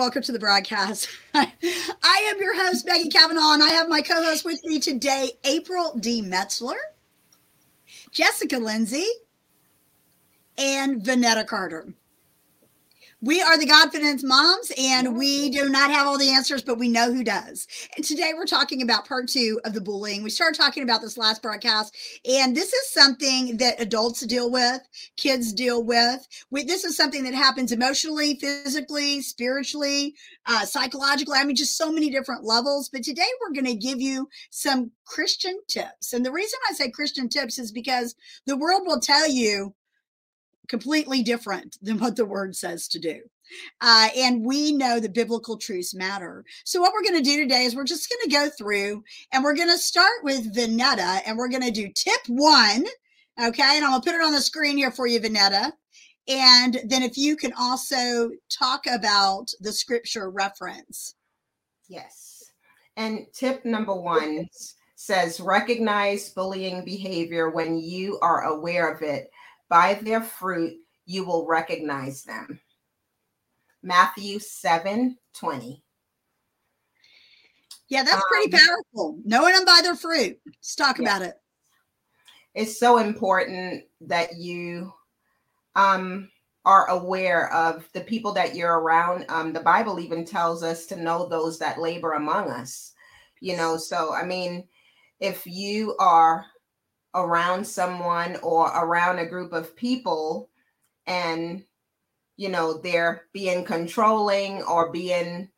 Welcome to the broadcast. I am your host, Maggie Cavanaugh, and I have my co host with me today, April D. Metzler, Jessica Lindsay, and Vanetta Carter. We are the Godfidence moms, and we do not have all the answers, but we know who does. And today we're talking about part two of the bullying. We started talking about this last broadcast, and this is something that adults deal with, kids deal with. We, this is something that happens emotionally, physically, spiritually, uh, psychologically. I mean, just so many different levels. But today we're going to give you some Christian tips. And the reason I say Christian tips is because the world will tell you completely different than what the word says to do. Uh, and we know that biblical truths matter. So, what we're going to do today is we're just going to go through and we're going to start with Vanetta and we're going to do tip one. Okay. And I'm going to put it on the screen here for you, Vanetta. And then if you can also talk about the scripture reference. Yes. And tip number one says recognize bullying behavior when you are aware of it by their fruit you will recognize them. Matthew 7 20. Yeah, that's pretty um, powerful. Knowing them by their fruit. Let's talk yeah. about it. It's so important that you um, are aware of the people that you're around. Um, the Bible even tells us to know those that labor among us. You know, so I mean, if you are around someone or around a group of people and you know they're being controlling or being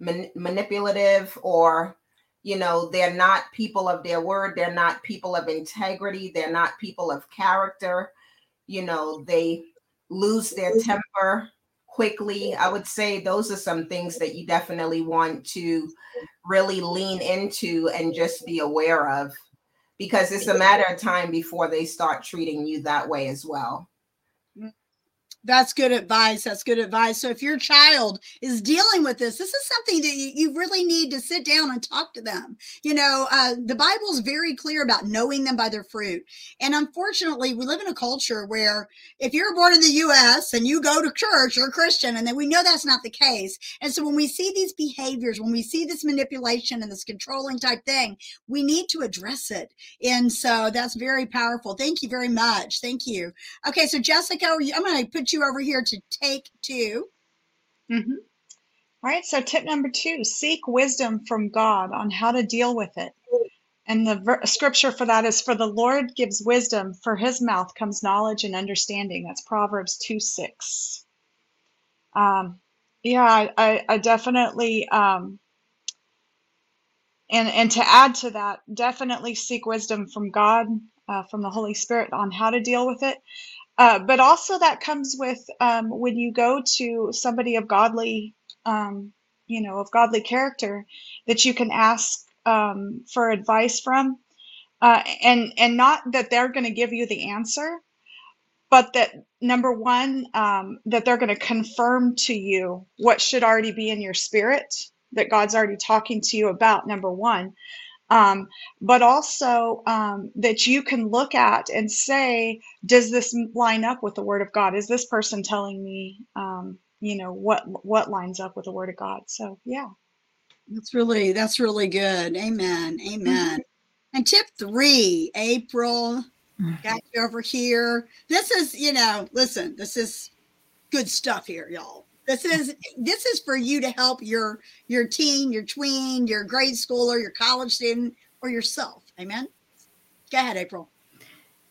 man- manipulative or you know they're not people of their word they're not people of integrity they're not people of character. You know they lose their temper quickly. I would say those are some things that you definitely want to really lean into and just be aware of because it's a matter of time before they start treating you that way as well. That's good advice. That's good advice. So if your child is dealing with this, this is something that you, really need to sit down and talk to them. You know, uh, the Bible is very clear about knowing them by their fruit. And unfortunately, we live in a culture where if you're born in the U.S. and you go to church, you're a Christian, and then we know that's not the case. And so when we see these behaviors, when we see this manipulation and this controlling type thing, we need to address it. And so that's very powerful. Thank you very much. Thank you. Okay, so Jessica, I'm going to put you over here to take 2 mm-hmm. All right. So, tip number two seek wisdom from God on how to deal with it. And the ver- scripture for that is For the Lord gives wisdom, for his mouth comes knowledge and understanding. That's Proverbs 2 6. Um, yeah, I, I, definitely, um, and, and to add to that, definitely seek wisdom from God, uh, from the Holy Spirit on how to deal with it. Uh, but also that comes with um, when you go to somebody of godly, um, you know, of godly character, that you can ask um, for advice from, uh, and and not that they're going to give you the answer, but that number one, um, that they're going to confirm to you what should already be in your spirit that God's already talking to you about. Number one, um, but also um, that you can look at and say, does this line up with the Word of God? Is this person telling me, um, you know, what what lines up with the Word of God? So yeah, that's really that's really good. Amen. Amen. Mm-hmm. And tip three, April, mm-hmm. got you over here. This is, you know, listen, this is good stuff here, y'all. This is this is for you to help your your teen, your tween, your grade schooler, your college student, or yourself. Amen. Go ahead, April.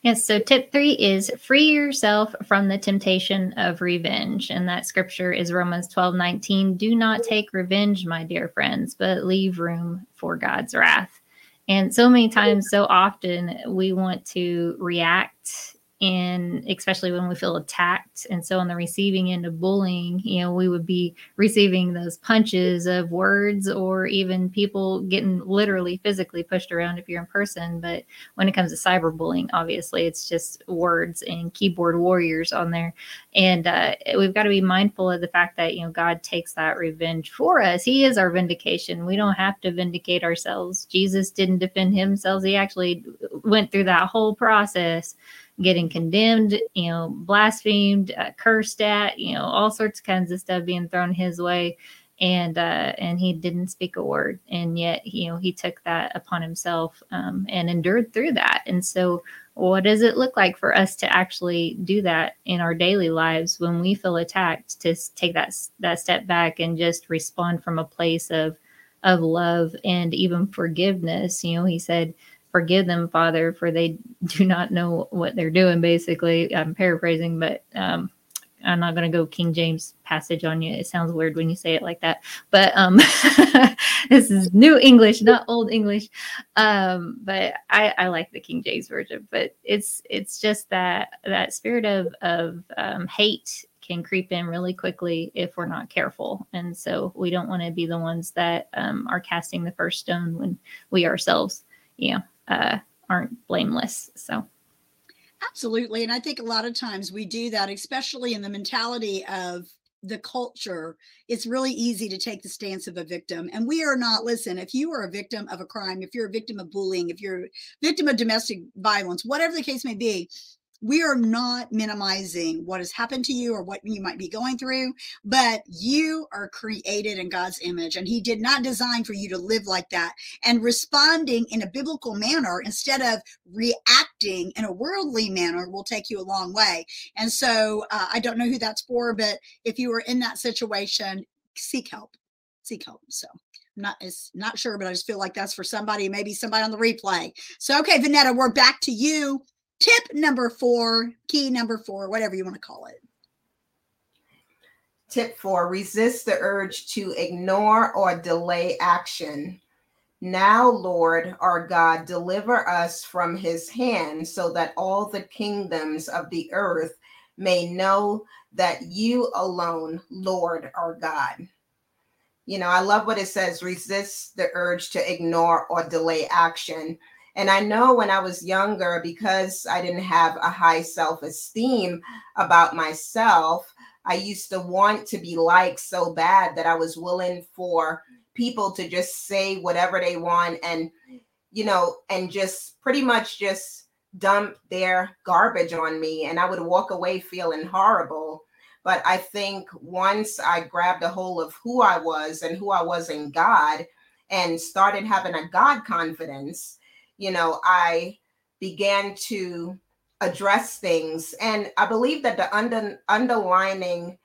Yes, so tip three is free yourself from the temptation of revenge. And that scripture is Romans 12 19. Do not take revenge, my dear friends, but leave room for God's wrath. And so many times, so often, we want to react and especially when we feel attacked. And so on the receiving end of bullying you know we would be receiving those punches of words or even people getting literally physically pushed around if you're in person. But when it comes to cyberbullying obviously it's just words and keyboard warriors on there. And uh, we've got to be mindful of the fact that you know god takes that revenge for us. He is our vindication. We don't have to vindicate ourselves. Jesus didn't defend himself. He actually went through that whole process getting condemned, you know, blasphemed, uh, cursed at, you know, all sorts of kinds of stuff being thrown his way. and uh, and he didn't speak a word, and yet you know he took that upon himself um, and endured through that. And so, what does it look like for us to actually do that in our daily lives when we feel attacked? To take that that step back and just respond from a place of of love and even forgiveness. You know, he said forgive them, Father, for they do not know what they're doing. Basically, I'm paraphrasing, but um, I'm not going to go King James passage on you. It sounds weird when you say it like that, but um, this is New English, not Old English. Um, but I, I like the King James version. But it's it's just that that spirit of of um, hate can creep in really quickly if we're not careful, and so we don't want to be the ones that um, are casting the first stone when we ourselves, you know, uh, aren't blameless. So. Absolutely. And I think a lot of times we do that, especially in the mentality of the culture. It's really easy to take the stance of a victim. And we are not, listen, if you are a victim of a crime, if you're a victim of bullying, if you're a victim of domestic violence, whatever the case may be, we are not minimizing what has happened to you or what you might be going through, but you are created in God's image and He did not design for you to live like that. And responding in a biblical manner instead of reacting in a worldly manner will take you a long way. And so uh, I don't know who that's for, but if you are in that situation, seek help. Seek help. So. I'm not is not sure, but I just feel like that's for somebody, maybe somebody on the replay. So okay, Vanetta, we're back to you tip number four, key number four, whatever you want to call it. Tip four resist the urge to ignore or delay action. Now, Lord our God, deliver us from his hand so that all the kingdoms of the earth may know that you alone, Lord, our God. You know, I love what it says resist the urge to ignore or delay action. And I know when I was younger, because I didn't have a high self esteem about myself, I used to want to be liked so bad that I was willing for people to just say whatever they want and, you know, and just pretty much just dump their garbage on me. And I would walk away feeling horrible. But I think once I grabbed a hold of who I was and who I was in God and started having a God confidence, you know, I began to address things. And I believe that the under, underlining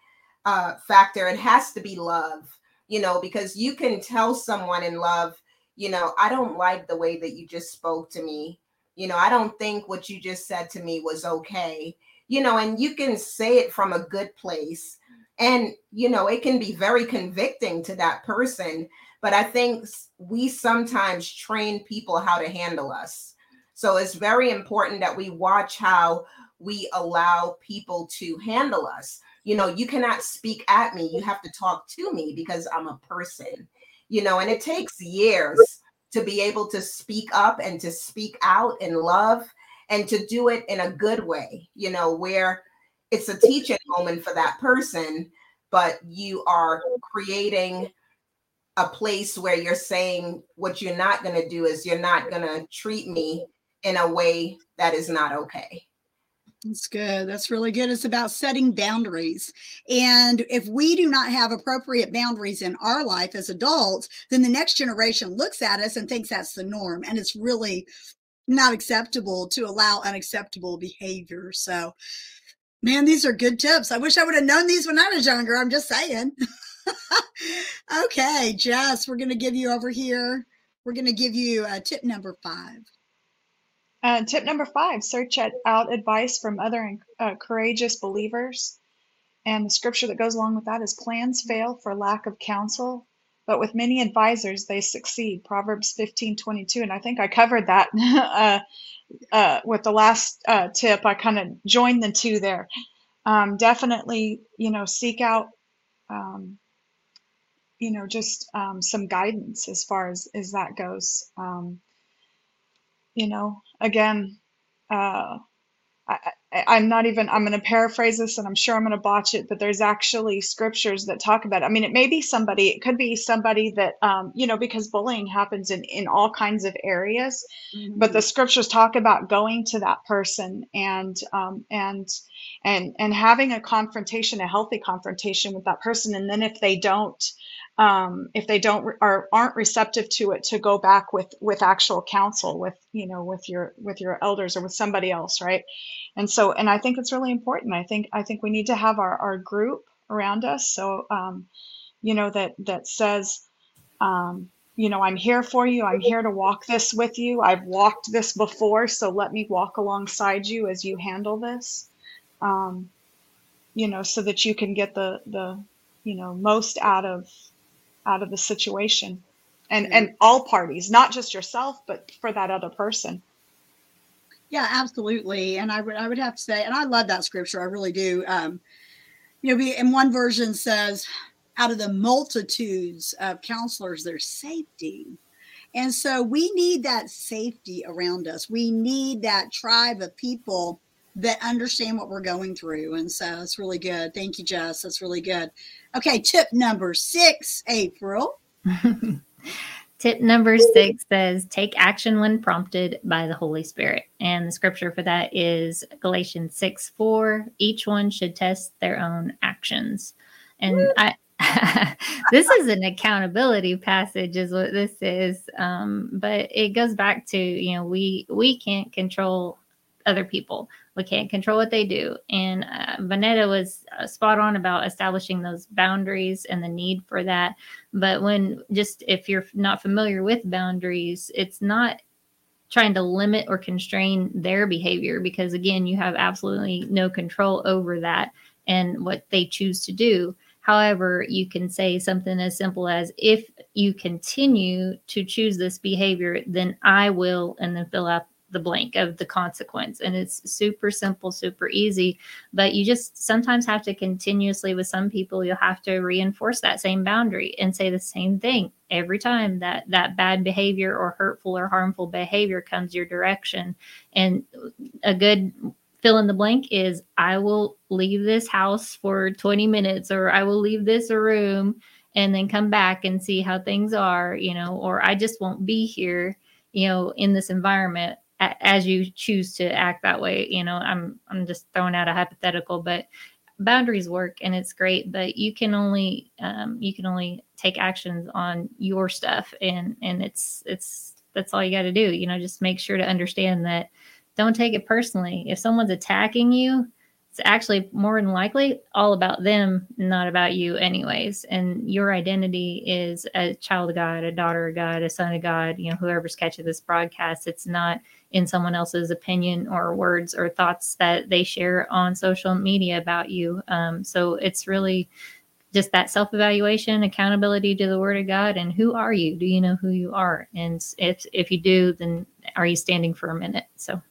uh, factor, it has to be love, you know, because you can tell someone in love, you know, I don't like the way that you just spoke to me. You know, I don't think what you just said to me was okay. You know, and you can say it from a good place. And, you know, it can be very convicting to that person but I think we sometimes train people how to handle us. So it's very important that we watch how we allow people to handle us. You know, you cannot speak at me, you have to talk to me because I'm a person, you know, and it takes years to be able to speak up and to speak out in love and to do it in a good way, you know, where it's a teaching moment for that person, but you are creating a place where you're saying what you're not going to do is you're not going to treat me in a way that is not okay. That's good. That's really good. It's about setting boundaries. And if we do not have appropriate boundaries in our life as adults, then the next generation looks at us and thinks that's the norm. And it's really not acceptable to allow unacceptable behavior. So, man, these are good tips. I wish I would have known these when I was younger. I'm just saying. okay, Jess, we're going to give you over here. We're going to give you uh, tip number five. Uh, tip number five search out advice from other uh, courageous believers. And the scripture that goes along with that is plans fail for lack of counsel, but with many advisors they succeed. Proverbs 15 22. And I think I covered that uh, uh, with the last uh, tip. I kind of joined the two there. Um, definitely, you know, seek out um, you know just um, some guidance as far as as that goes um, you know again uh, I, am not even i'm going to paraphrase this and i'm sure i'm going to botch it but there's actually scriptures that talk about it. i mean it may be somebody it could be somebody that um, you know because bullying happens in in all kinds of areas mm-hmm. but the scriptures talk about going to that person and um, and and and having a confrontation a healthy confrontation with that person and then if they don't um, if they don't or aren't receptive to it to go back with with actual counsel with you know with your with your elders or with somebody else right? And so and i think it's really important. I think i think we need to have our, our group around us. So um, you know that that says um, you know i'm here for you. I'm here to walk this with you. I've walked this before so let me walk alongside you as you handle this. Um, you know so that you can get the the you know most out of out of the situation. And mm-hmm. and all parties not just yourself but for that other person. Yeah absolutely. And i would i would have to say and i love that scripture i really do. Um you know in one version says out of the multitudes of counselors there's safety. And so we need that safety around us. We need that tribe of people that understand what we're going through. And so it's really good. Thank you, Jess. That's really good. Okay, tip number six, April. tip number six says take action when prompted by the Holy Spirit. And the scripture for that is Galatians 6 4. Each one should test their own actions. And I, this is an accountability passage is what this is um, but it goes back to you know we we can't control other people we can't control what they do. And uh, Vanetta was uh, spot on about establishing those boundaries and the need for that. But when just if you're not familiar with boundaries, it's not trying to limit or constrain their behavior because, again, you have absolutely no control over that and what they choose to do. However, you can say something as simple as if you continue to choose this behavior, then I will, and then fill out the blank of the consequence. And it's super simple, super easy. But you just sometimes have to continuously, with some people, you'll have to reinforce that same boundary and say the same thing every time that that bad behavior or hurtful or harmful behavior comes your direction. And a good fill in the blank is I will leave this house for 20 minutes or I will leave this room and then come back and see how things are, you know, or I just won't be here, you know, in this environment as you choose to act that way you know i'm i'm just throwing out a hypothetical but boundaries work and it's great but you can only um, you can only take actions on your stuff and and it's it's that's all you got to do you know just make sure to understand that don't take it personally. If someone's attacking you it's actually more than likely all about them, not about you, anyways. And your identity is a child of God, a daughter of God, a son of God, you know, whoever's catching this broadcast. It's not in someone else's opinion or words or thoughts that they share on social media about you. Um, so it's really just that self evaluation, accountability to the word of God, and who are you? Do you know who you are? And if if you do, then are you standing for a minute? So.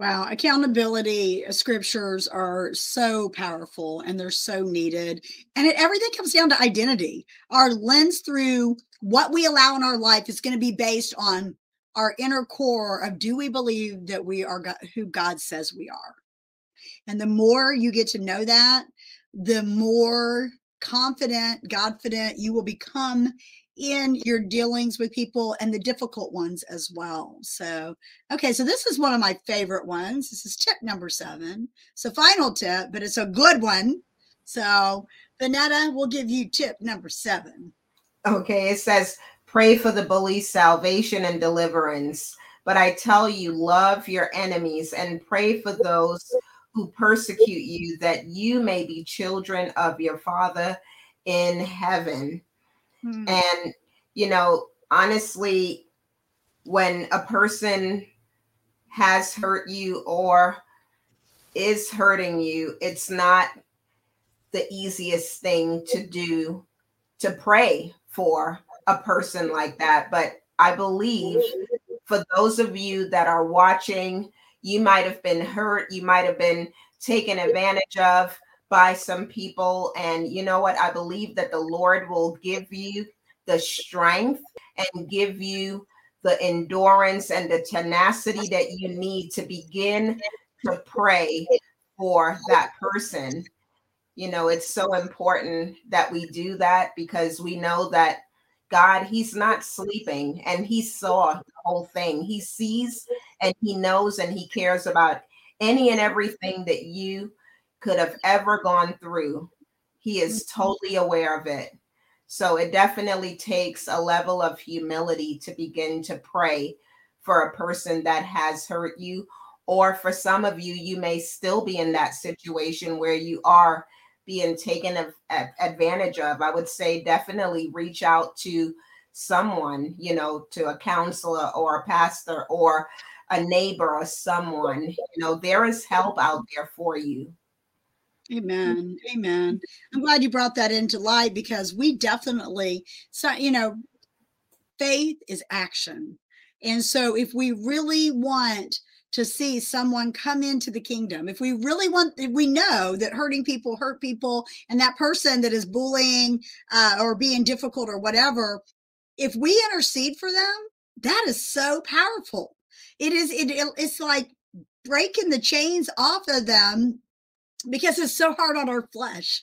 Wow, accountability uh, scriptures are so powerful and they're so needed. And it, everything comes down to identity. Our lens through what we allow in our life is going to be based on our inner core of do we believe that we are God, who God says we are? And the more you get to know that, the more confident, Godfident you will become in your dealings with people and the difficult ones as well. So, okay, so this is one of my favorite ones. This is tip number seven. So, final tip, but it's a good one. So, Vanetta, we'll give you tip number seven. Okay, it says pray for the bully's salvation and deliverance. But I tell you, love your enemies and pray for those who persecute you, that you may be children of your Father in heaven. Hmm. And, you know, honestly, when a person has hurt you or is hurting you, it's not the easiest thing to do to pray for a person like that. But I believe for those of you that are watching, you might have been hurt, you might have been taken advantage of by some people. And you know what? I believe that the Lord will give you the strength and give you the endurance and the tenacity that you need to begin to pray for that person. You know, it's so important that we do that because we know that God, He's not sleeping and He saw the whole thing. He sees and He knows and He cares about any and everything that you could have ever gone through. He is Mm-hmm. totally aware of it. So it definitely takes a level of humility to begin to pray for a person that has hurt you. Or for some of you, you may still be in that situation where you are being taken advantage of. I would say definitely reach out to someone, you know, to a counselor or a pastor or a neighbor or someone. You know, there is help out there for you. Amen. Amen. I'm glad you brought that into light because we definitely, so you know, faith is action. And so if we really want to see someone come into the kingdom, if we really want, we know that hurting people hurt people and that person that is bullying uh, or being difficult or whatever, if we intercede for them, that is so powerful. It is, it, it's like breaking the chains off of them because it's so hard on our flesh.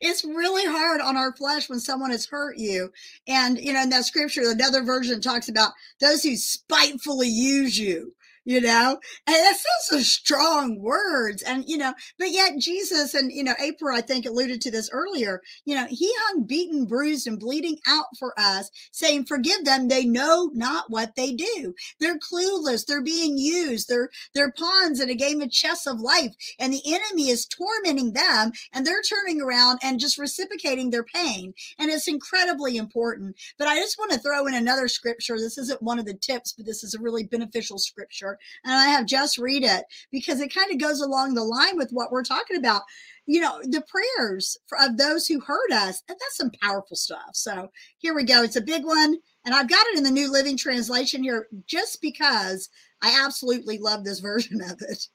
it's really hard on our flesh when someone has hurt you. And, you know, in that scripture, another version talks about those who spitefully use you you know? And that's so strong words and you know but yet jesus and you know april i think alluded to this earlier you know he hung beaten bruised and bleeding out for us saying forgive them they know not what they do. They're clueless they're being used they're they're pawns in a game of chess of life and the enemy is tormenting them and they're turning around and just reciprocating their pain. And it's incredibly important. But i just want to throw in another scripture. This isn't one of the tips but this is a really beneficial scripture and I have just read it because it kind of goes along the line with what we're talking about. You know, the prayers of those who heard us, and that's some powerful stuff. So here we go. It's a big one, and I've got it in the New Living Translation here just because I absolutely love this version of it.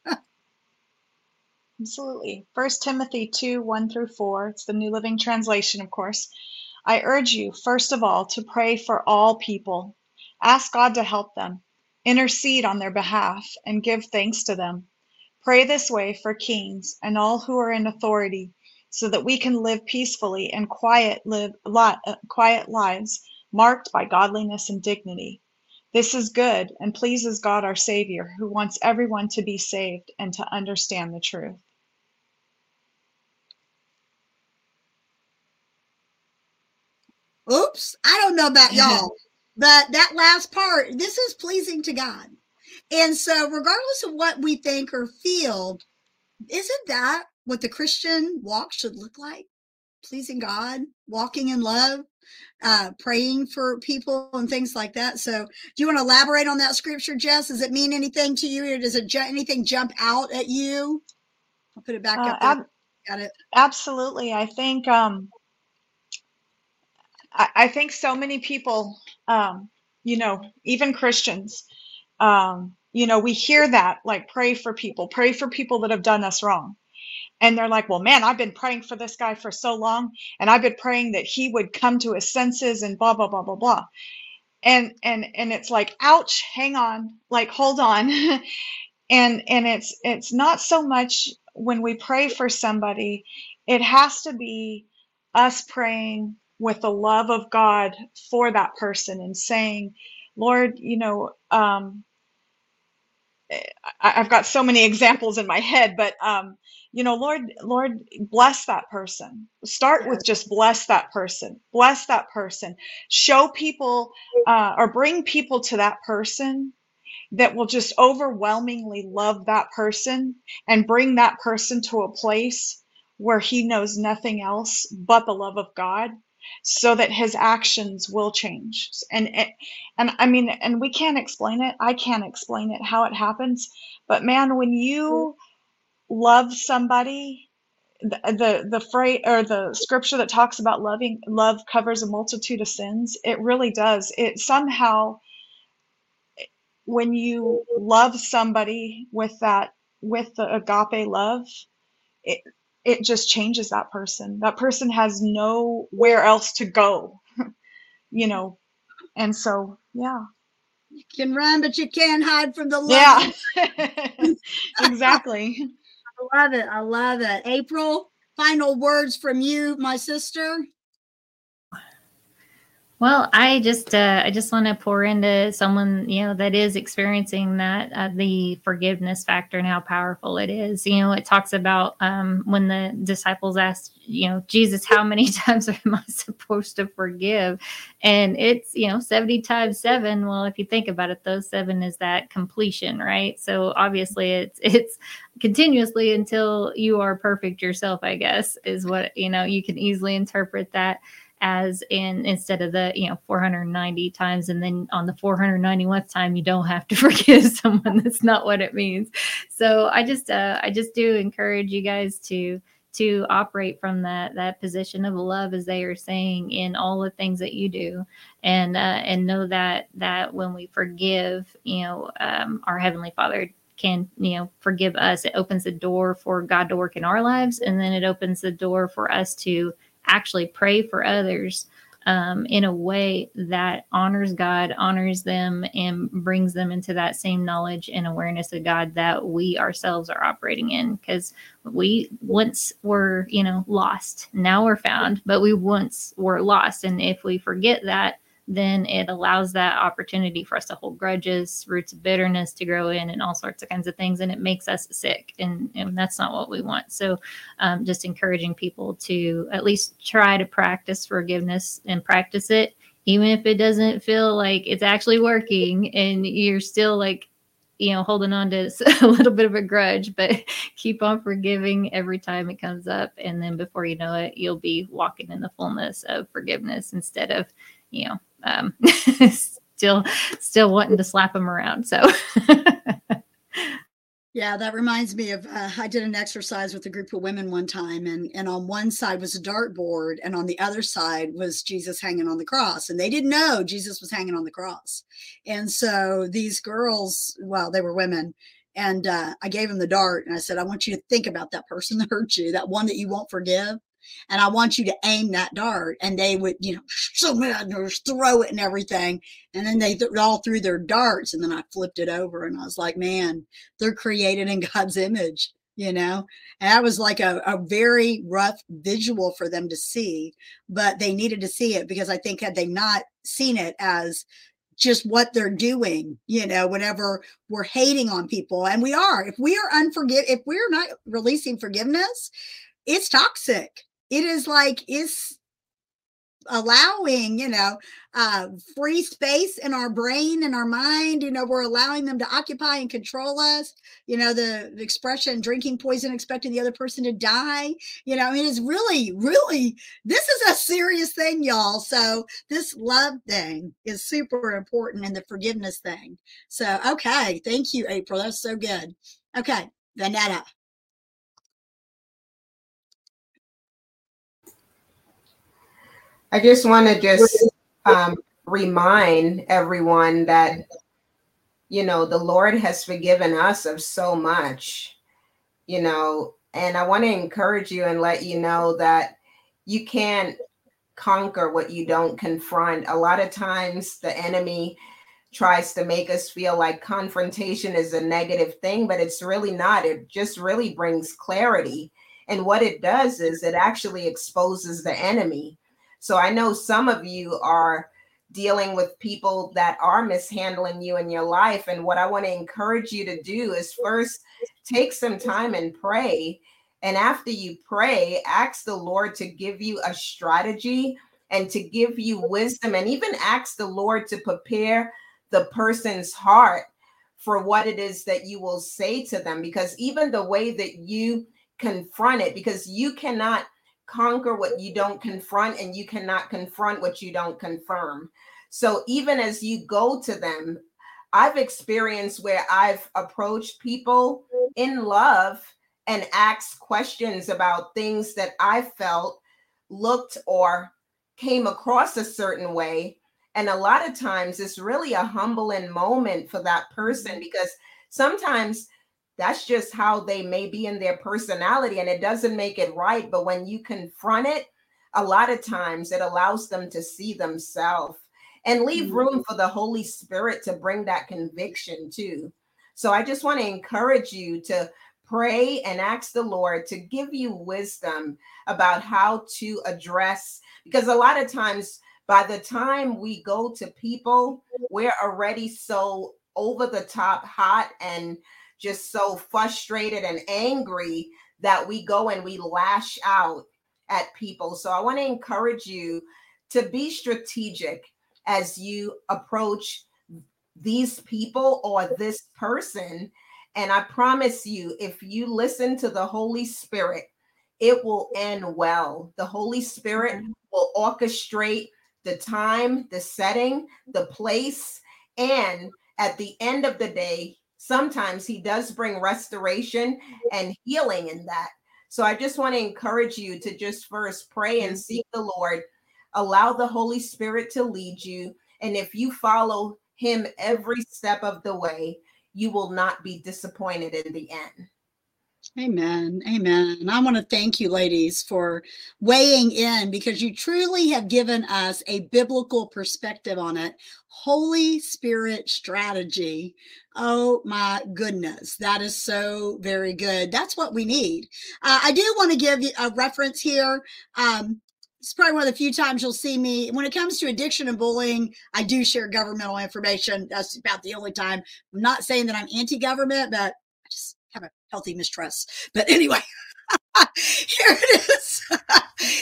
Absolutely. First Timothy 2 1 through 4. It's the New Living Translation, of course. I urge you, first of all, to pray for all people. Ask God to help them, intercede on their behalf, and give thanks to them. Pray this way for kings and all who are in authority, so that we can live peacefully and quiet, live, li- uh, quiet lives marked by godliness and dignity. This is good and pleases God our Savior, who wants everyone to be saved and to understand the truth. Oops, I don't know about y'all, but that last part, this is pleasing to God. And so, regardless of what we think or feel, isn't that what the Christian walk should look like? Pleasing God, walking in love, uh, praying for people, and things like that. So, do you want to elaborate on that scripture, Jess? Does it mean anything to you, or does it ju- anything jump out at you? I'll put it back Uh, up. There. ab- Got it. absolutely. I think um, I, I think so many people, um, you know, even Christians, um, you know, we hear that like pray for people, pray for people that have done us wrong. And they're like, well, man, I've been praying for this guy for so long, and I've been praying that he would come to his senses and blah blah blah blah blah. And and and it's like, ouch, hang on, like hold on. and and it's it's not so much when we pray for somebody, it has to be us praying with the love of God for that person and saying, Lord, you know, um, I, I've got so many examples in my head, but um, you know, Lord, Lord, bless that person. Start with just bless that person. Bless that person. Show people uh, or bring people to that person that will just overwhelmingly love that person and bring that person to a place where he knows nothing else but the love of God so that his actions will change. And and i mean and we can't explain it. I can't explain it how it happens. But man when you love somebody the the, the phrase or the scripture that talks about loving love covers a multitude of sins it really does. It somehow when you love somebody with that with the agape love it it just changes that person that person has nowhere else to go you know and so yeah You can run, but you can't hide from the love. yeah exactly I love it. I love it. April, final words from you, my sister. Well, I just uh, I just want to pour into someone you know that is experiencing that uh, the forgiveness factor and how powerful it is. You know, it talks about um, when the disciples asked, you know, Jesus, how many times am I supposed to forgive? And it's you know seventy times seven. Well, if you think about it, those seven is that completion, right? So obviously, it's it's continuously until you are perfect yourself. I guess is what you know. You can easily interpret that as in instead of the you know 490 times and then on the 491th time you don't have to forgive someone. That's not what it means. So i just uh i just do encourage you guys to to operate from that that position of love as they are saying in all the things that you do. And uh and know that that when we forgive you know um our heavenly father can you know forgive us. It opens the door for god to work in our lives and then it opens the door for us to actually pray for others um, in a way that honors God, honors them, and brings them into that same knowledge and awareness of God that we ourselves are operating in. Because we once were, you know, lost. Now we're found, but we once were lost. And if we forget that, then it allows that opportunity for us to hold grudges, roots of bitterness to grow in, and all sorts of kinds of things. And it makes us sick. And, and that's not what we want. So, um, just encouraging people to at least try to practice forgiveness and practice it, even if it doesn't feel like it's actually working and you're still like, you know, holding on to a little bit of a grudge, but keep on forgiving every time it comes up. And then before you know it, you'll be walking in the fullness of forgiveness instead of, you know, um, still still wanting to slap him around. So Yeah, that reminds me of uh, I did an exercise with a group of women one time, and and on one side was a dartboard, and on the other side was Jesus hanging on the cross, and they didn't know Jesus was hanging on the cross, and so these girls, well, they were women, and uh, I gave them the dart, and I said, I want you to think about that person that hurt you, that one that you won't forgive, and I want you to aim that dart. And they would, you know, so mad throw it and everything. And then they th- all threw their darts. And then I flipped it over and I was like, man, they're created in God's image, you know? And that was like a, a very rough visual for them to see, but they needed to see it because I think had they not seen it as just what they're doing, you know, whenever we're hating on people. And we are, if we are unforgive, if we're not releasing forgiveness, it's toxic it is like it's allowing you know uh free space in our brain and our mind you know we're allowing them to occupy and control us you know the, the expression drinking poison expecting the other person to die you know it is really really this is a serious thing y'all so this love thing is super important and the forgiveness thing so okay thank you april that's so good okay vanetta I just want to just um, remind everyone that, you know, the Lord has forgiven us of so much, you know, and I want to encourage you and let you know that you can't conquer what you don't confront. A lot of times the enemy tries to make us feel like confrontation is a negative thing, but it's really not. It just really brings clarity. And what it does is it actually exposes the enemy so I know some of you are dealing with people that are mishandling you in your life. And what I want to encourage you to do is first take some time and pray. And after you pray, ask the Lord to give you a strategy and to give you wisdom, and even ask the Lord to prepare the person's heart for what it is that you will say to them. Because even the way that you confront it, because you cannot conquer what you don't confront and you cannot confront what you don't confirm. So even as you go to them, I've experienced where I've approached people in love and asked questions about things that I felt looked or came across a certain way. And a lot of times it's really a humbling moment for that person because sometimes that's just how they may be in their personality and it doesn't make it right but when you confront it a lot of times it allows them to see themselves and leave mm-hmm. room for the holy spirit to bring that conviction too so i just want to encourage you to pray and ask the lord to give you wisdom about how to address because a lot of times by the time we go to people, we're already so over the top hot and just so frustrated and angry that we go and we lash out at people. So I want to encourage you to be strategic as you approach these people or this person. And I promise you, if you listen to the Holy Spirit, it will end well. The Holy Spirit will orchestrate the time, the setting, the place, and at the end of the day, sometimes He does bring restoration and healing in that. So I just want to encourage you to just first pray and seek the Lord, allow the Holy Spirit to lead you. And if you follow Him every step of the way, you will not be disappointed in the end. Amen. Amen. And I want to thank you, ladies, for weighing in because you truly have given us a biblical perspective on it. Holy Spirit strategy. Oh my goodness. That is so very good. That's what we need. Uh, I do want to give a reference here. Um, it's probably one of the few times you'll see me when it comes to addiction and bullying. I do share governmental information. That's about the only time. I'm not saying that I'm anti government, but I just have a healthy mistrust. But anyway, here it is.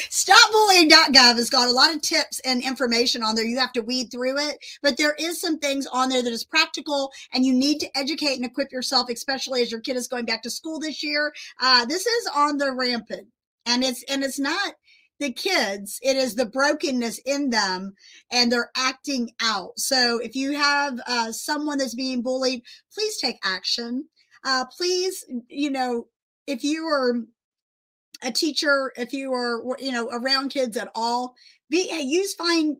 StopBullying.gov has got a lot of tips and information on there. You have to weed through it, but there is some things on there that is practical, and you need to educate and equip yourself, especially as your kid is going back to school this year. Uh, this is on the rampant, and it's and it's not the kids it is the brokenness in them and they're acting out so if you have uh, someone that's being bullied please take action uh, please, you know, if you are a teacher, if you are, you know, around kids at all, be use fine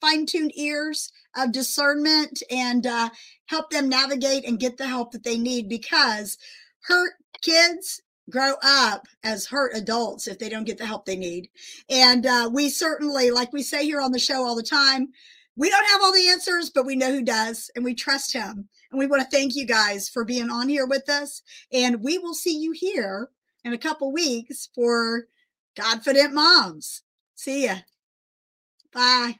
fine tuned ears of discernment and uh, help them navigate and get the help that they need because hurt kids grow up as hurt adults if they don't get the help they need. And uh, we certainly, like we say here on the show all the time, we don't have all the answers, but we know who does and we trust him. And we want to thank you guys for being on here with us. And we will see you here in a couple weeks for Godfident Moms. See ya. Bye.